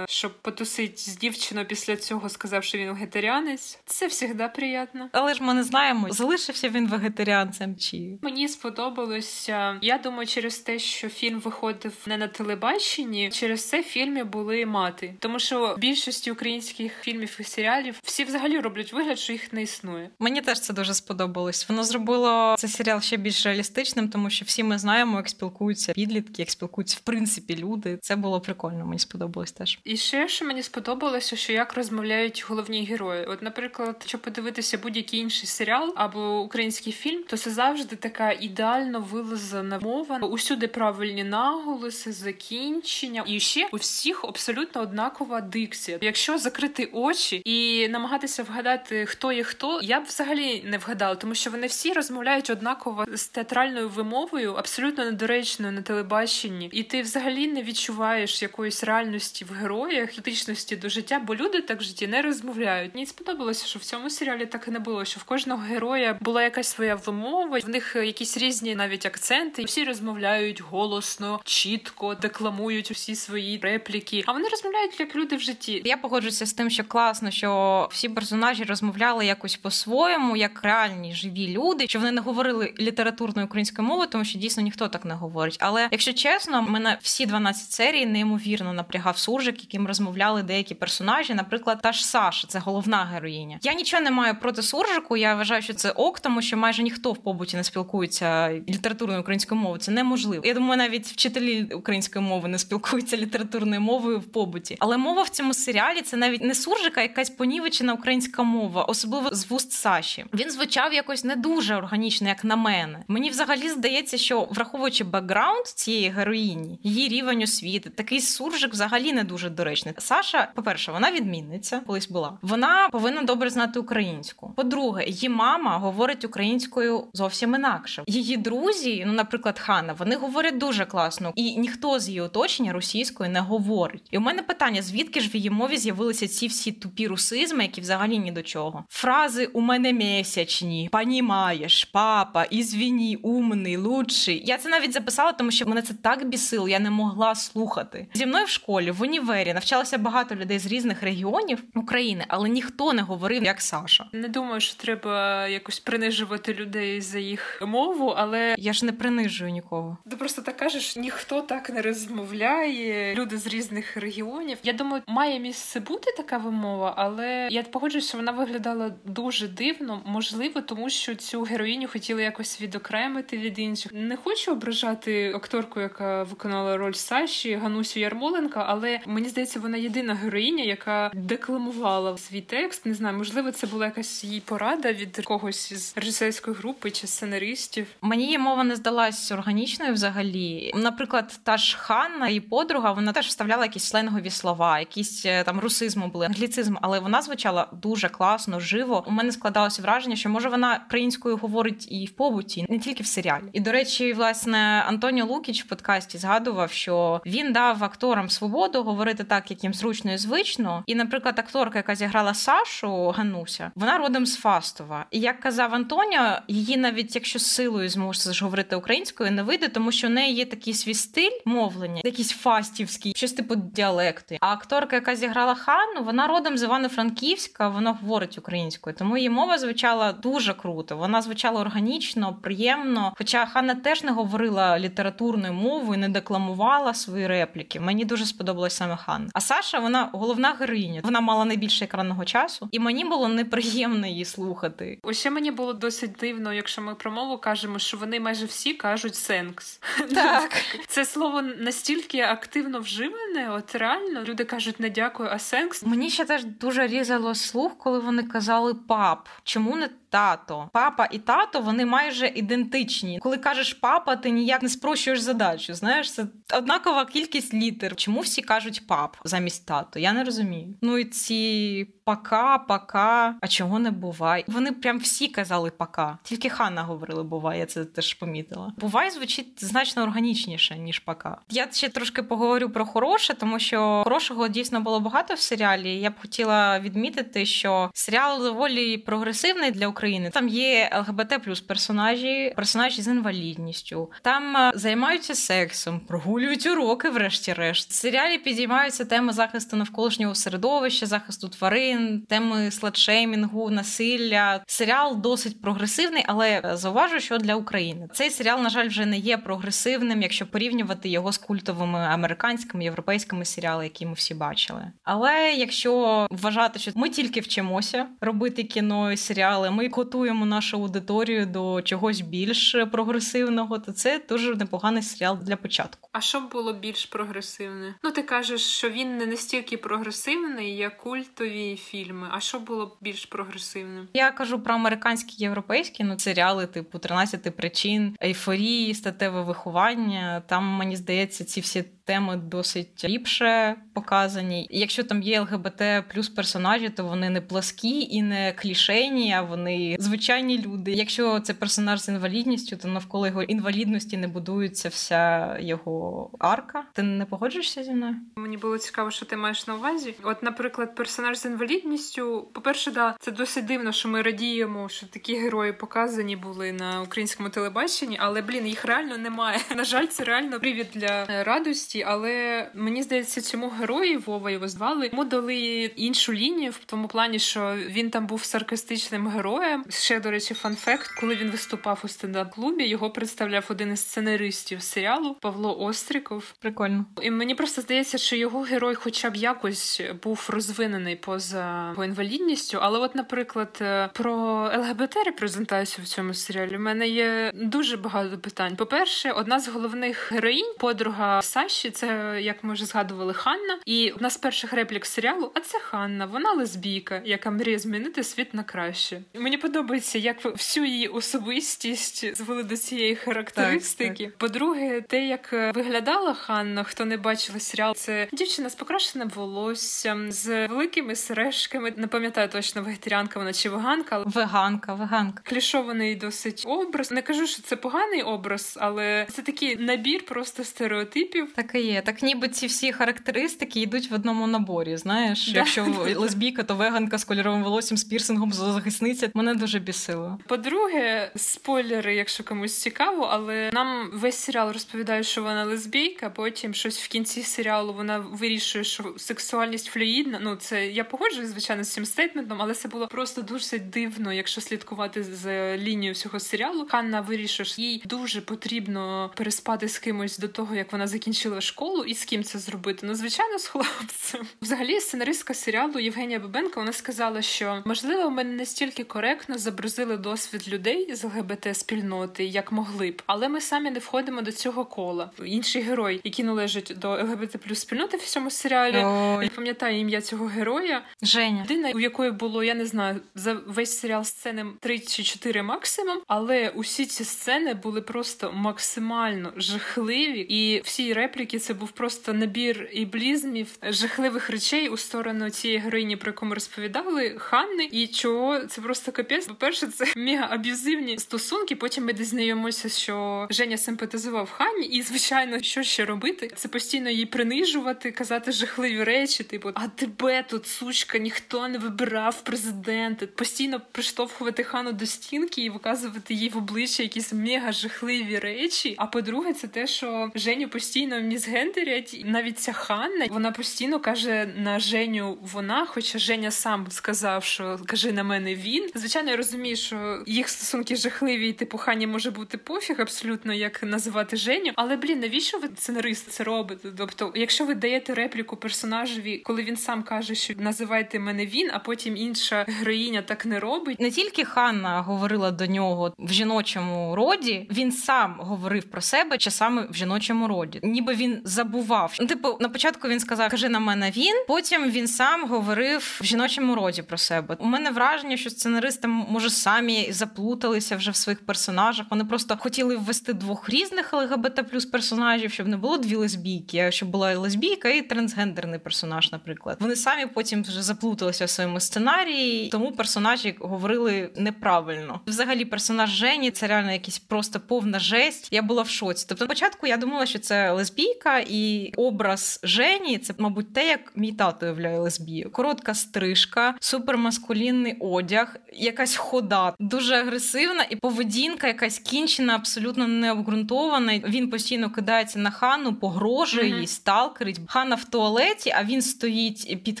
S1: щоб потусити з дівчиною, після цього сказав, що він вегетаріанець. Це завжди приємно.
S2: Але ж ми не знаємо, залишився він вегетаріанцем чи
S1: мені сподобалося. Я думаю, через те, що фільм виходив не на телебаченні, через це в фільмі були мати, тому що більшості українських фільмів і серіалів всі взагалі роблять вигляд, що їх не існує.
S2: Мені теж це дуже сподобалось. Воно зробило цей серіал ще більш реалістичним, тому що всі ми знаємо, як спілкуються підлітки, як спілкуються в принципі люди. Це було прикольно. Мені сподобалось теж.
S1: І ще що мені сподобалося, що як розмовляють головні герої. От, наприклад, якщо подивитися будь-який інший серіал або український фільм, то це завжди така ідеально вилазана мова. Усюди правильні наголоси, закінчення, і ще у всіх абсолютно однакова дикція. Якщо закрити очі і намагатися вгадати, хто є хто, я б взагалі взагалі не вгадали, тому що вони всі розмовляють однаково з театральною вимовою, абсолютно недоречною на телебаченні, і ти взагалі не відчуваєш якоїсь реальності в героях, критичності до життя, бо люди так в житті не розмовляють. Мені сподобалося, що в цьому серіалі так і не було. Що в кожного героя була якась своя вимова, в них якісь різні навіть акценти. Всі розмовляють голосно, чітко, декламують усі свої репліки. А вони розмовляють як люди в житті.
S2: Я погоджуюся з тим, що класно, що всі персонажі розмовляли якось по-своєму, як реальні живі люди, що вони не говорили літературною українською мовою, тому що дійсно ніхто так не говорить. Але якщо чесно, мене всі 12 серій неймовірно напрягав суржик, яким розмовляли деякі персонажі. Наприклад, та ж Саша, це головна героїня. Я нічого не маю проти суржику. Я вважаю, що це ок, тому що майже ніхто в побуті не спілкується літературною українською мовою. Це неможливо. Я думаю, навіть вчителі української мови не спілкуються літературною мовою в побуті. Але мова в цьому серіалі це навіть не суржика, якась понівечена українська мова, особливо з вуст Саші. Він звучав якось не дуже органічно, як на мене. Мені взагалі здається, що враховуючи бекграунд цієї героїні, її рівень освіти, такий суржик взагалі не дуже доречний. Саша, по перше, вона відмінниця, колись була. Вона повинна добре знати українську. По-друге, її мама говорить українською зовсім інакше. Її друзі, ну, наприклад, Хана, вони говорять дуже класно, і ніхто з її оточення російською не говорить. І у мене питання: звідки ж в її мові з'явилися ці всі тупі русизми, які взагалі ні до чого? Фрази у мене місячні, понімаєш, папа, ізвіні, умний, лучший. Я це навіть записала, тому що мене це так бісило, я не могла слухати. Зі мною в школі в універі навчалося багато людей з різних регіонів України, але ніхто не говорив як Саша.
S1: Не думаю, що треба якось принижувати людей за їх мову, але
S2: я ж не принижую нікого.
S1: Ти просто так кажеш, ніхто так не розмовляє. Люди з різних регіонів. Я думаю, має місце бути така вимова, але я погоджуюся, що вона виглядала дуже дивно, можливо, тому що цю героїню хотіли якось відокремити від інших. Не хочу ображати акторку, яка виконала роль Саші Ганусю Ярмоленка, але мені здається, вона єдина героїня, яка декламувала свій текст. Не знаю, можливо, це була якась її порада від когось із режисерської групи чи сценаристів.
S2: Мені мова не здалась органічною взагалі. Наприклад, та ж Ханна, її подруга, вона теж вставляла якісь сленгові слова, якісь е, там русизми були, англіцизм, але вона звучала дуже класно, живо. У мене складалося враження, що може вона українською говорить і в побуті, не тільки в серіалі. І до речі, власне, Антоніо Лукіч в подкасті згадував, що він дав акторам свободу говорити так, як їм зручно і звично. І, наприклад, акторка, яка зіграла Сашу Гануся, вона родом з Фастова. І як казав Антоніо, її навіть якщо силою зможеш говорити українською, не вийде, тому що в неї є такий свій стиль мовлення, якийсь фастівський, щось типу діалекти. А акторка, яка зіграла Ханну, вона родом з Івано-Франківська, вона говорить українською, тому її мова звучала дуже круто. Вона звучала органічно, приємно. Хоча Ханна теж не говорила літературною мовою, не декламувала свої репліки. Мені дуже сподобалась саме Ханна. А Саша, вона головна героїня. Вона мала найбільше екранного часу, і мені було неприємно її слухати.
S1: Ось мені було досить дивно, якщо ми про мову кажемо, що вони майже всі кажуть сенкс. *laughs*
S2: Так
S1: це слово настільки активно вживане. От реально люди кажуть не дякую, а сенкс.
S2: Мені ще теж дуже різало слух, коли вони казали пап. Чому не тато? Папа і тато вони майже ідентичні. Коли кажеш папа, ти ніяк не спрощуєш задачу. Знаєш, це однакова кількість літер. Чому всі кажуть пап замість тато? Я не розумію. Ну і ці пока, пока, а чого не буває? Вони прям всі казали пока. Тільки Ханна говорила буває, це теж помітила. Буває звучить значно органічніше, ніж пока. Я ще трошки поговорю про хороше, тому що хорошого дійсно було багато в серіалі. Я б хотіла відмітити, що серіал доволі прогресивний для України. Там є ЛГБТ плюс персонажі, персонажі з інвалідністю. Там е, займаються сексом, прогулюють уроки, врешті-решт. В серіалі підіймаються теми захисту навколишнього середовища, захисту тварин, теми сладшеймінгу, насилля. Серіал досить прогресивний, але зауважу, що для України цей серіал, на жаль, вже не є прогресивним, якщо порівнювати його з культовими американськими європейськими серіалами, які ми всі бачили. Але якщо вважати, що ми тільки вчимося робити кіно і серіали, ми готуємо нашу аудиторію до чогось більш прогресивного, то це дуже непоганий серіал для початку.
S1: А що було більш прогресивне? Ну ти кажеш, що він не настільки прогресивний, як культові фільми. А що було більш прогресивним?
S2: Я кажу про американські європейські ну серіали, типу «13 причин, ейфорії, статеве виховання. Там мені здається, ці всі теми досить ліпше показані. Якщо там є ЛГБТ плюс персонажі, то вони не пласкі і не клішейні, а вони звичайні люди. Якщо це персонаж з інвалідністю, то навколо його інвалідності не будується вся його арка. Ти не погоджуєшся зі мною?
S1: Мені було цікаво, що ти маєш на увазі. От, наприклад, персонаж з інвалідністю, по-перше, да, це досить дивно, що ми радіємо, що такі герої показані були на українському телебаченні, але блін, їх реально немає. *laughs* На жаль, це реально привід для радості. Але мені здається, цьому герої Вова його звали. Йому дали іншу лінію в тому плані, що він там був саркастичним героєм. Ще до речі, фан-факт, коли він виступав у стендап-клубі, його представляв один із сценаристів серіалу Павло Остріков.
S2: Прикольно,
S1: і мені просто здається, що його герой, хоча б якось був розвинений поза інвалідністю. Але, от, наприклад, е, про ЛГБТ репрезентацію в цьому серіалі в мене є дуже багато питань. По перше, одна з головних героїнь, подруга Саші, це як ми вже згадували, Ханна. І одна з перших реплік серіалу, а це Ханна. Вона лесбійка, яка мріє змінити світ на краще. Мені подобається, як всю її особистість звели до цієї характеристики. Так, так. По-друге, те, як виглядала Ханна, хто не бачила серіал, це дівчина з покрашеним волоссям, з великими сережками. Не пам'ятаю точно вегетаріанка вона чи веганка. Але...
S2: Веганка, веганка.
S1: Клішований досить образ. Не кажу, що це поганий образ, але це такий набір просто стереотипів.
S2: Так і є. Так ніби ці всі характеристики йдуть в одному наборі. Знаєш, да. якщо *laughs* лесбійка, то веганка з кольоровим волоссям, з пірсингом, захисниця. Мене дуже бісило.
S1: По-друге, спойлери, якщо комусь цікаво, але нам весь серіал розповідає, що вона лесбійка. Потім щось в кінці серіалу вона вирішує, що сексуальність флюїдна. Ну це я погоджуюсь, звичайно, з цим стейтментом, але це було просто дуже дивно, якщо слідкувати з лінією всього серіалу. Ханна вирішує, що їй дуже потрібно переспати з кимось до того, як вона закінчила школу, і з ким це зробити. Ну, звичайно, з хлопцем. Взагалі, сценаристка серіалу Євгенія Бабенко вона сказала, що можливо ми не настільки коректно забрузили досвід людей з ЛГБТ спільноти, як могли б, але ми самі не входимо до цього кола. Інший герой, який належить до ЛГБТ плюс спільноти в цьому серіалі, Ой. я пам'ятаю ім'я цього героя.
S2: Женя.
S1: Людина, у якої було, я не знаю, за весь серіал сцени 3 чи 4 максимум, але усі ці сцени були просто максимально жахливі, і всі репліки це був просто набір іблізмів, жахливих речей у сторону цієї героїні, про яку ми розповідали, Ханни. І чого це просто капець. По перше, це *laughs* мега аб'юзивні стосунки. Потім ми дізнаємося, що Женя симпатизував Ханні, і звичайно, що ще робити, це постійно її принижувати, казати жахливі речі, типу, а тебе тут сучка, ніхто не вибирав президенти. Постійно приштовхувати хану до стінки і виказувати їй в обличчя якісь мега жахливі речі. А по-друге, це те, що Женю постійно мізгендерять. Навіть ця Ханна вона постійно каже на Женю вона, хоча Женя сам сказав, що каже на мене він. Звичайно, я розумію, що їх стосунки жахливі, і типу Хані може бути пофіг, абсолютно як називати Женю. Але блін, навіщо ви сценарист це робите? Тобто, якщо ви даєте репліку персонажеві, коли він сам каже, що називайте мене він, а потім інша героїня так не робить.
S2: Не тільки Ханна говорила до нього в жіночому роді, він сам говорив про себе часами в жіночому роді, ніби він забував. Ну, типу, на початку він сказав: Кажи на мене він. Потім він сам говорив в жіночому роді про себе. У мене враження, що сценаристи може самі заплуталися вже в своїх персонажах. Вони просто хотіли ввести двох різних ЛГБТ плюс персонажів, щоб не було дві лесбійки, а щоб була лесбійка і трансгендерний персонаж, наприклад. Вони самі потім вже заплуталися в своєму сценарії, тому персонажі говорили неправильно. Взагалі, персонаж Жені це реально якийсь просто повна жесть. Я була в шоці. Тобто, спочатку я думала, що це лесбійка, і образ Жені це, мабуть, те, як мій тато уявляє лесбію. Коротка стрижка, супермаскулінний одяг, якась хода, дуже агресивна і поведінка, якась кінчена, абсолютно необґрунтована. Він постійно кидається на хану, погрожує mm-hmm. їй, сталкерить. Хана в туалеті, а він стоїть під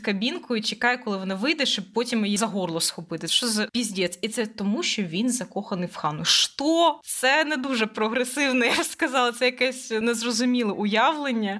S2: кабінкою, чекає, коли вона вийде, щоб потім її за горло схопити. Що за піздець? І це тому, що він закоханий в хану. Що? Це не дуже прогресивне. *laughs* Я б сказала, це якесь незрозуміле уявлення,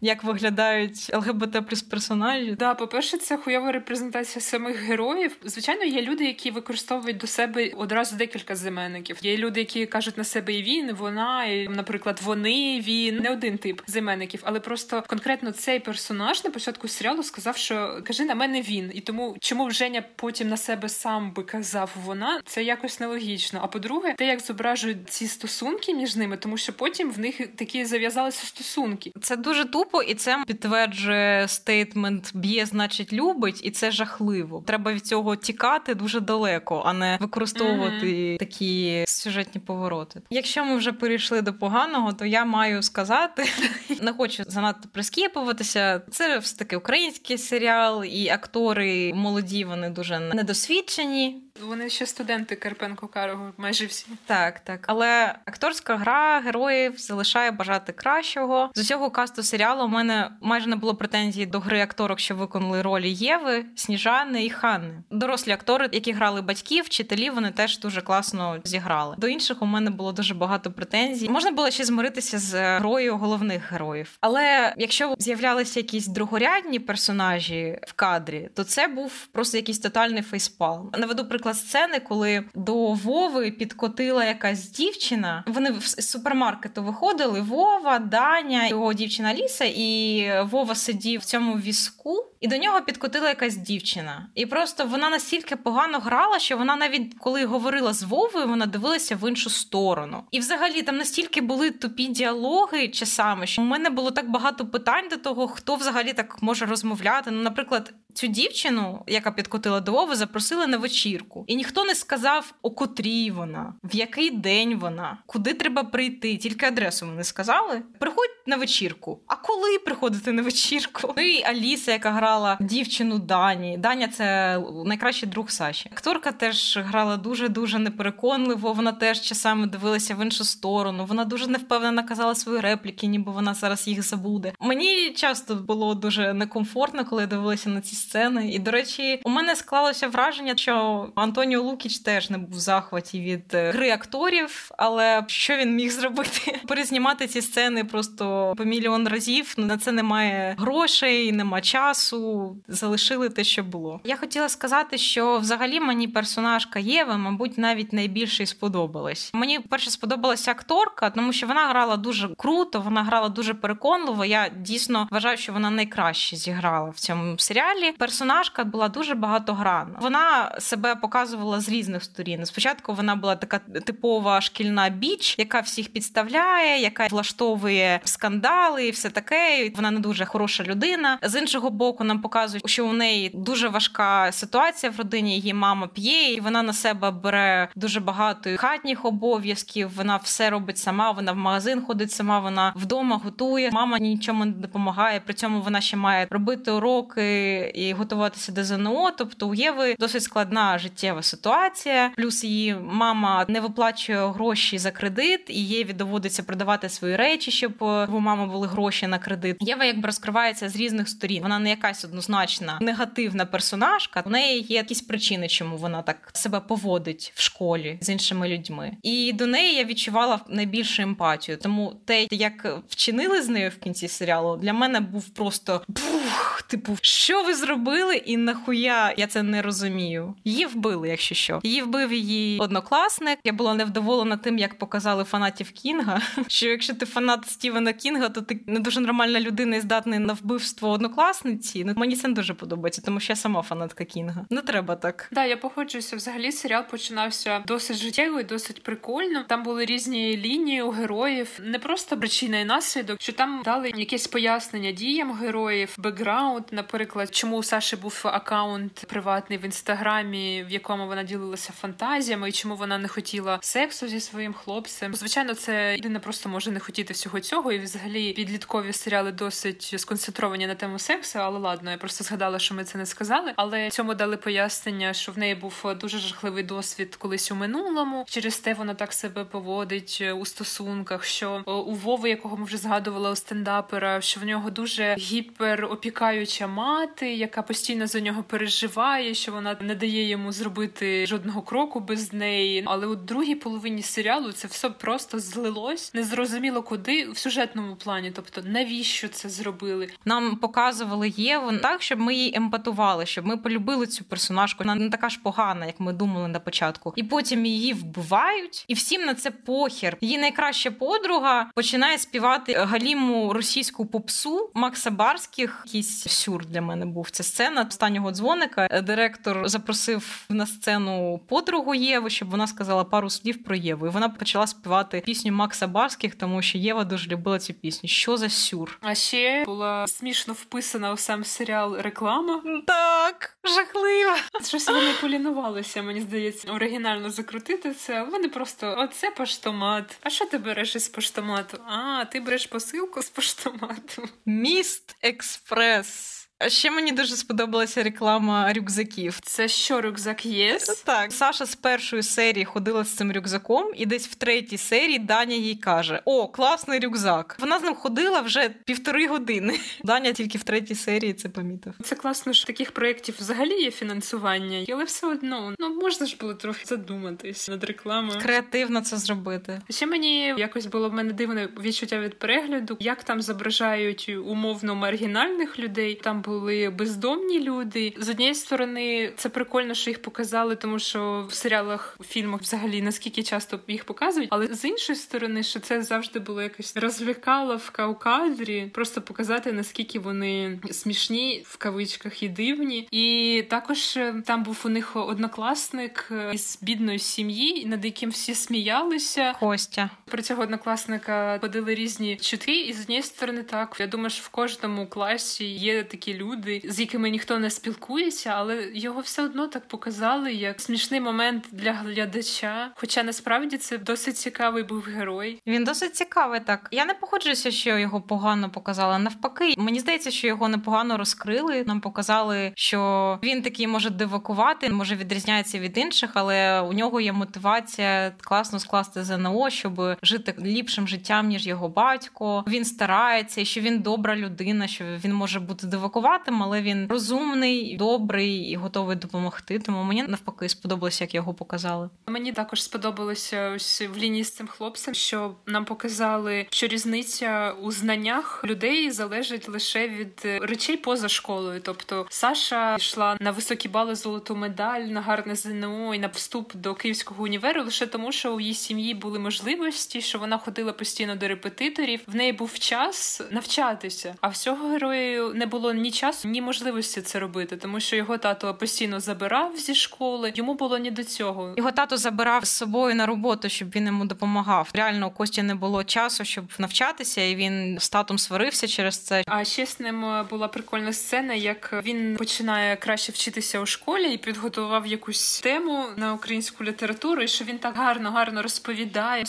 S2: як виглядають ЛГБТ плюс персонажі.
S1: Да, по перше, це хуйова репрезентація самих героїв. Звичайно, є люди, які використовують до себе одразу декілька займенників. Є люди, які кажуть на себе і він, і вона, і, наприклад, вони, він не один тип займенників, але просто конкретно цей персонаж на початку серіалу сказав, що кажи на мене він, і тому чому Женя потім на себе сам би казав вона, це якось нелогічно. А по-друге, те, як зображують ці стосунки між ними, тому що потім в них такі зав'язалися стосунки.
S2: Це дуже тупо, і це підтверджує стейтмент б'є, значить, любить, і це жахливо. Треба від цього тікати дуже далеко, а не використовувати mm-hmm. такі сюжетні повороти. Якщо ми вже перейшли до поганого, то я маю сказати, *laughs* не хочу занадто прискіпуватися. Це все таки український серіал, і актори молоді, вони дуже недосвідчені.
S1: Вони ще студенти Карпенко Карого, майже всі.
S2: Так, так. Але акторська гра героїв залишає бажати кращого. З усього касту серіалу у мене майже не було претензій до гри акторок, що виконали ролі Єви, Сніжани і Ханни. Дорослі актори, які грали батьків, вчителі, вони теж дуже класно зіграли. До інших у мене було дуже багато претензій. Можна було ще змиритися з грою головних героїв. Але якщо з'являлися якісь другорядні персонажі в кадрі, то це був просто якийсь тотальний фейспал. Наведу приклад сцени, коли до Вови підкотила якась дівчина. Вони з супермаркету виходили. Вова, Даня, його дівчина Ліса, і Вова сидів в цьому візку. І до нього підкотила якась дівчина, і просто вона настільки погано грала, що вона навіть коли говорила з Вовою, вона дивилася в іншу сторону. І взагалі там настільки були тупі діалоги часами, що у мене було так багато питань до того, хто взагалі так може розмовляти. Ну, наприклад, цю дівчину, яка підкотила до Вови, запросили на вечірку, і ніхто не сказав, о котрій вона, в який день вона, куди треба прийти. Тільки адресу вони сказали. Приходь на вечірку. А коли приходити на вечірку? Ну і Аліса, яка грала дівчину Дані. Даня це найкращий друг Саші. Акторка теж грала дуже дуже непереконливо. Вона теж часами дивилася в іншу сторону. Вона дуже невпевнено казала свої репліки, ніби вона зараз їх забуде. Мені часто було дуже некомфортно, коли я дивилася на ці сцени. І, до речі, у мене склалося враження, що Антоніо Лукіч теж не був в захваті від е, гри акторів, але що він міг зробити? *laughs* Перезнімати ці сцени просто по мільйон разів. На це немає грошей, нема часу. Залишили те, що було. Я хотіла сказати, що взагалі мені персонажка Єви, мабуть, навіть найбільше сподобалась. Мені перше сподобалася акторка, тому що вона грала дуже круто, вона грала дуже переконливо. Я дійсно вважаю, що вона найкраще зіграла в цьому серіалі. Персонажка була дуже багатогранна. Вона себе показувала з різних сторін. Спочатку вона була така типова шкільна біч, яка всіх підставляє, яка влаштовує скандали, і все таке. Вона не дуже хороша людина. З іншого боку, нам показують, що у неї дуже важка ситуація в родині. Її мама п'є, і вона на себе бере дуже багато хатніх обов'язків. Вона все робить сама. Вона в магазин ходить сама. Вона вдома готує. Мама нічому не допомагає. При цьому вона ще має робити уроки і готуватися до ЗНО. Тобто у Єви досить складна життєва ситуація. Плюс її мама не виплачує гроші за кредит, і Єві доводиться продавати свої речі, щоб у мами були гроші на кредит. Єва якби розкривається з різних сторін. Вона не якась однозначна негативна персонажка. У неї є якісь причини, чому вона так себе поводить в школі з іншими людьми. І до неї я відчувала найбільшу емпатію. Тому те, як вчинили з нею в кінці серіалу, для мене був просто бух, типу, що ви зробили, і нахуя я це не розумію. Її вбили, якщо що. Її вбив її однокласник. Я була невдоволена тим, як показали фанатів Кінга. *laughs* Що якщо ти фанат Стівена Кінга, то ти не дуже нормальна людина і здатний на вбивство однокласниці. Ну мені це не дуже подобається, тому що я сама фанатка Кінга. Не треба так.
S1: Да, я погоджуюся. Взагалі серіал починався досить життєво і досить прикольно. Там були різні лінії у героїв, не просто причина і наслідок, що там дали якесь пояснення діям героїв, бекграунд, наприклад, чому у Саші був акаунт приватний в інстаграмі, в якому вона ділилася фантазіями, і чому вона не хотіла сексу зі своїм хлопцем. Звичайно, це людина просто може не хотіти всього цього, і взагалі підліткові серіали досить сконцентровані на тему сексу. Але ладно, я просто згадала, що ми це не сказали. Але цьому дали пояснення, що в неї був дуже жахливий досвід колись у минулому. Через те вона так себе поводить у стосунках. Що у Вови, якого ми вже згадували у стендапера, що в нього дуже гіперопікаюча мати, яка постійно за нього переживає, що вона не дає йому зробити жодного кроку без неї. Але у другій половині серіалу це все просто злилось, незрозуміло куди в сюжетному плані. Тобто, навіщо це зробили?
S2: Нам показували Єву так, щоб ми її емпатували, щоб ми полюбили цю персонажку. Вона не така ж погана, як ми думали на початку. І потім її вбивають, і всім на це похер. Її найкраща подруга починає співати галіму російську попсу Макса Барських, якісь сюр для мене був. Ця сцена останнього дзвоника. Директор запросив на сцену подругу Єви, щоб вона сказала пару слів про Єву. І вона почала співати пісню Макса Барських, тому що Єва дуже любила цю пісню. Що за сюр?
S1: А ще була смішно вписана у сам серіал реклама.
S2: Так, жахлива.
S1: Щось вони полінувалися, мені здається, оригінально закрутити це. Вони просто оце поштомат. А що ти береш із поштомату? А, ти береш посилку з поштомату.
S2: Міст Експрес. А ще мені дуже сподобалася реклама рюкзаків.
S1: Це що рюкзак є?
S2: Так, Саша з першої серії ходила з цим рюкзаком, і десь в третій серії Даня їй каже: О, класний рюкзак. Вона з ним ходила вже півтори години. *laughs* Даня тільки в третій серії це помітив.
S1: Це класно, що таких проєктів взагалі є фінансування, але все одно ну можна ж було трохи задуматись над рекламою.
S2: Креативно це зробити.
S1: Ще мені якось було в мене дивне відчуття від перегляду, як там зображають умовно маргінальних людей. Там були бездомні люди. З однієї сторони, це прикольно, що їх показали, тому що в серіалах, у фільмах взагалі наскільки часто їх показують. Але з іншої сторони, що це завжди було якась розвлікаловка у кадрі, просто показати наскільки вони смішні в кавичках і дивні. І також е, там був у них однокласник е, із бідної сім'ї, над яким всі сміялися.
S2: Костя
S1: про цього однокласника ходили різні чутки, і з однієї сторони, так я думаю, що в кожному класі є такі люди, з якими ніхто не спілкується, але його все одно так показали як смішний момент для глядача. Хоча насправді це досить цікавий був герой.
S2: Він досить цікавий. Так я не походжуся, що його погано показали. Навпаки, мені здається, що його непогано розкрили. Нам показали, що він такий може дивакувати, може відрізняється від інших, але у нього є мотивація класно скласти ЗНО, щоб жити ліпшим життям ніж його батько. Він старається, що він добра людина, що він може бути дивакуватим, але він розумний, добрий і готовий допомогти. Тому мені навпаки сподобалося, як його показали.
S1: Мені також сподобалося ось в лінії з цим хлопцем, що нам показали, що різниця у знаннях людей залежить лише від речей поза школою. Тобто Саша йшла на високі бали золоту медаль, на гарне ЗНО і на вступ до Київського універу лише тому, що у її сім'ї були можливості, що вона ходила постійно до репетиторів. В неї був час навчатися. А всього герою не було ні часу, ні можливості це робити, тому що його тато постійно забирав зі школи. Йому було ні до цього.
S2: Його тато забирав з собою на роботу, щоб він йому допомагав. Реально у Кості не було часу, щоб навчатися, і він з татом сварився через це.
S1: А ще з ним була прикольна сцена, як він починає краще вчитися у школі і підготував якусь тему на українську літературу, і що він так гарно, гарно розповідає,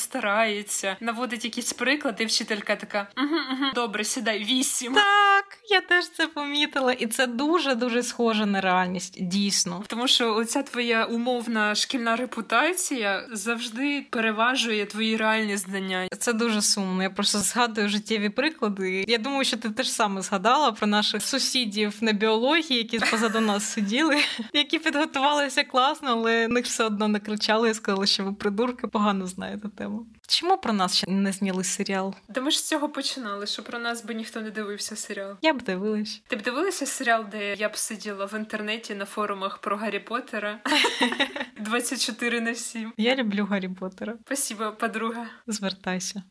S1: старається, наводить якісь приклади. і Вчителька така: угу, угу, добре, сідай вісім.
S2: Так, я теж це помітила, і це дуже дуже схоже на реальність, дійсно.
S1: Тому що оця твоя умовна шкільна репутація завжди переважує твої реальні знання.
S2: Це дуже сумно. Я просто згадую життєві приклади. Я думаю, що ти теж саме згадала про наших сусідів на біології, які позаду нас сиділи, *laughs* які підготувалися класно, але них все одно не кричали і сказали, що ви придурки погано знаєте тему. Чому про нас ще не зняли серіал?
S1: Та ми ж з цього починали, що про нас би ніхто не дивився серіал.
S2: Я б дивилась.
S1: Ти б дивилася серіал, де я б сиділа в інтернеті на форумах про Гаррі Поттера *laughs* 24 на 7.
S2: Я люблю Гаррі Поттера.
S1: Спасибо, подруга.
S2: Звертайся.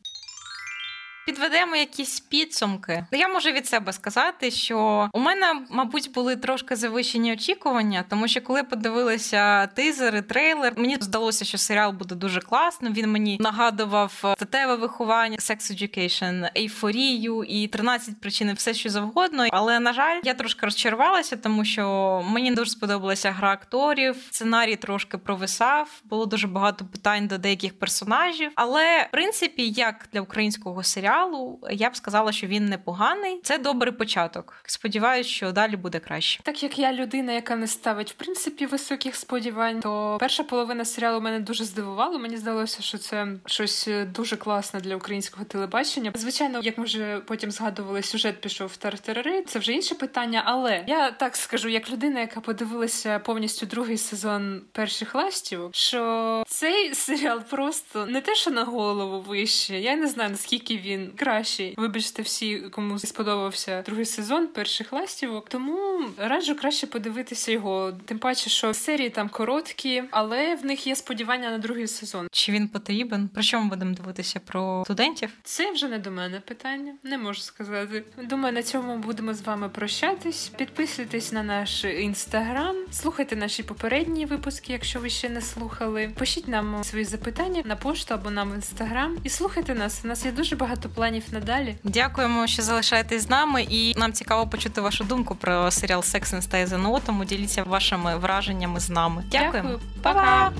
S2: Підведемо якісь підсумки. Я можу від себе сказати, що у мене, мабуть, були трошки завищені очікування, тому що коли подивилися тизери, трейлер, мені здалося, що серіал буде дуже класно. Він мені нагадував статеве виховання, секс education, ейфорію і 13 причин, все що завгодно. Але на жаль, я трошки розчарувалася, тому що мені дуже сподобалася гра акторів. Сценарій трошки провисав. Було дуже багато питань до деяких персонажів. Але в принципі, як для українського серіалу серіалу, я б сказала, що він непоганий. Це добрий початок. Сподіваюсь, що далі буде краще.
S1: Так як я людина, яка не ставить в принципі високих сподівань, то перша половина серіалу мене дуже здивувала. Мені здалося, що це щось дуже класне для українського телебачення. Звичайно, як ми вже потім згадували, сюжет пішов в тартарари. Це вже інше питання. Але я так скажу, як людина, яка подивилася повністю другий сезон перших ластів, що цей *laughs* серіал просто не те, що на голову вище. Я не знаю наскільки він він кращий. Вибачте, всі, кому сподобався другий сезон перших ластівок. Тому раджу краще подивитися його. Тим паче, що серії там короткі, але в них є сподівання на другий сезон.
S2: Чи він потрібен? Про що ми будемо дивитися? Про студентів?
S1: Це вже не до мене питання, не можу сказати. Думаю, на цьому будемо з вами прощатись. Підписуйтесь на наш інстаграм, слухайте наші попередні випуски, якщо ви ще не слухали. Пишіть нам свої запитання на пошту або нам в інстаграм і слухайте нас. У нас є дуже багато планів надалі.
S2: Дякуємо, що залишаєтесь з нами, і нам цікаво почути вашу думку про серіал Секс and ЗНО», за тому діліться вашими враженнями з нами. Дякуємо,
S1: Дякую. Па-па!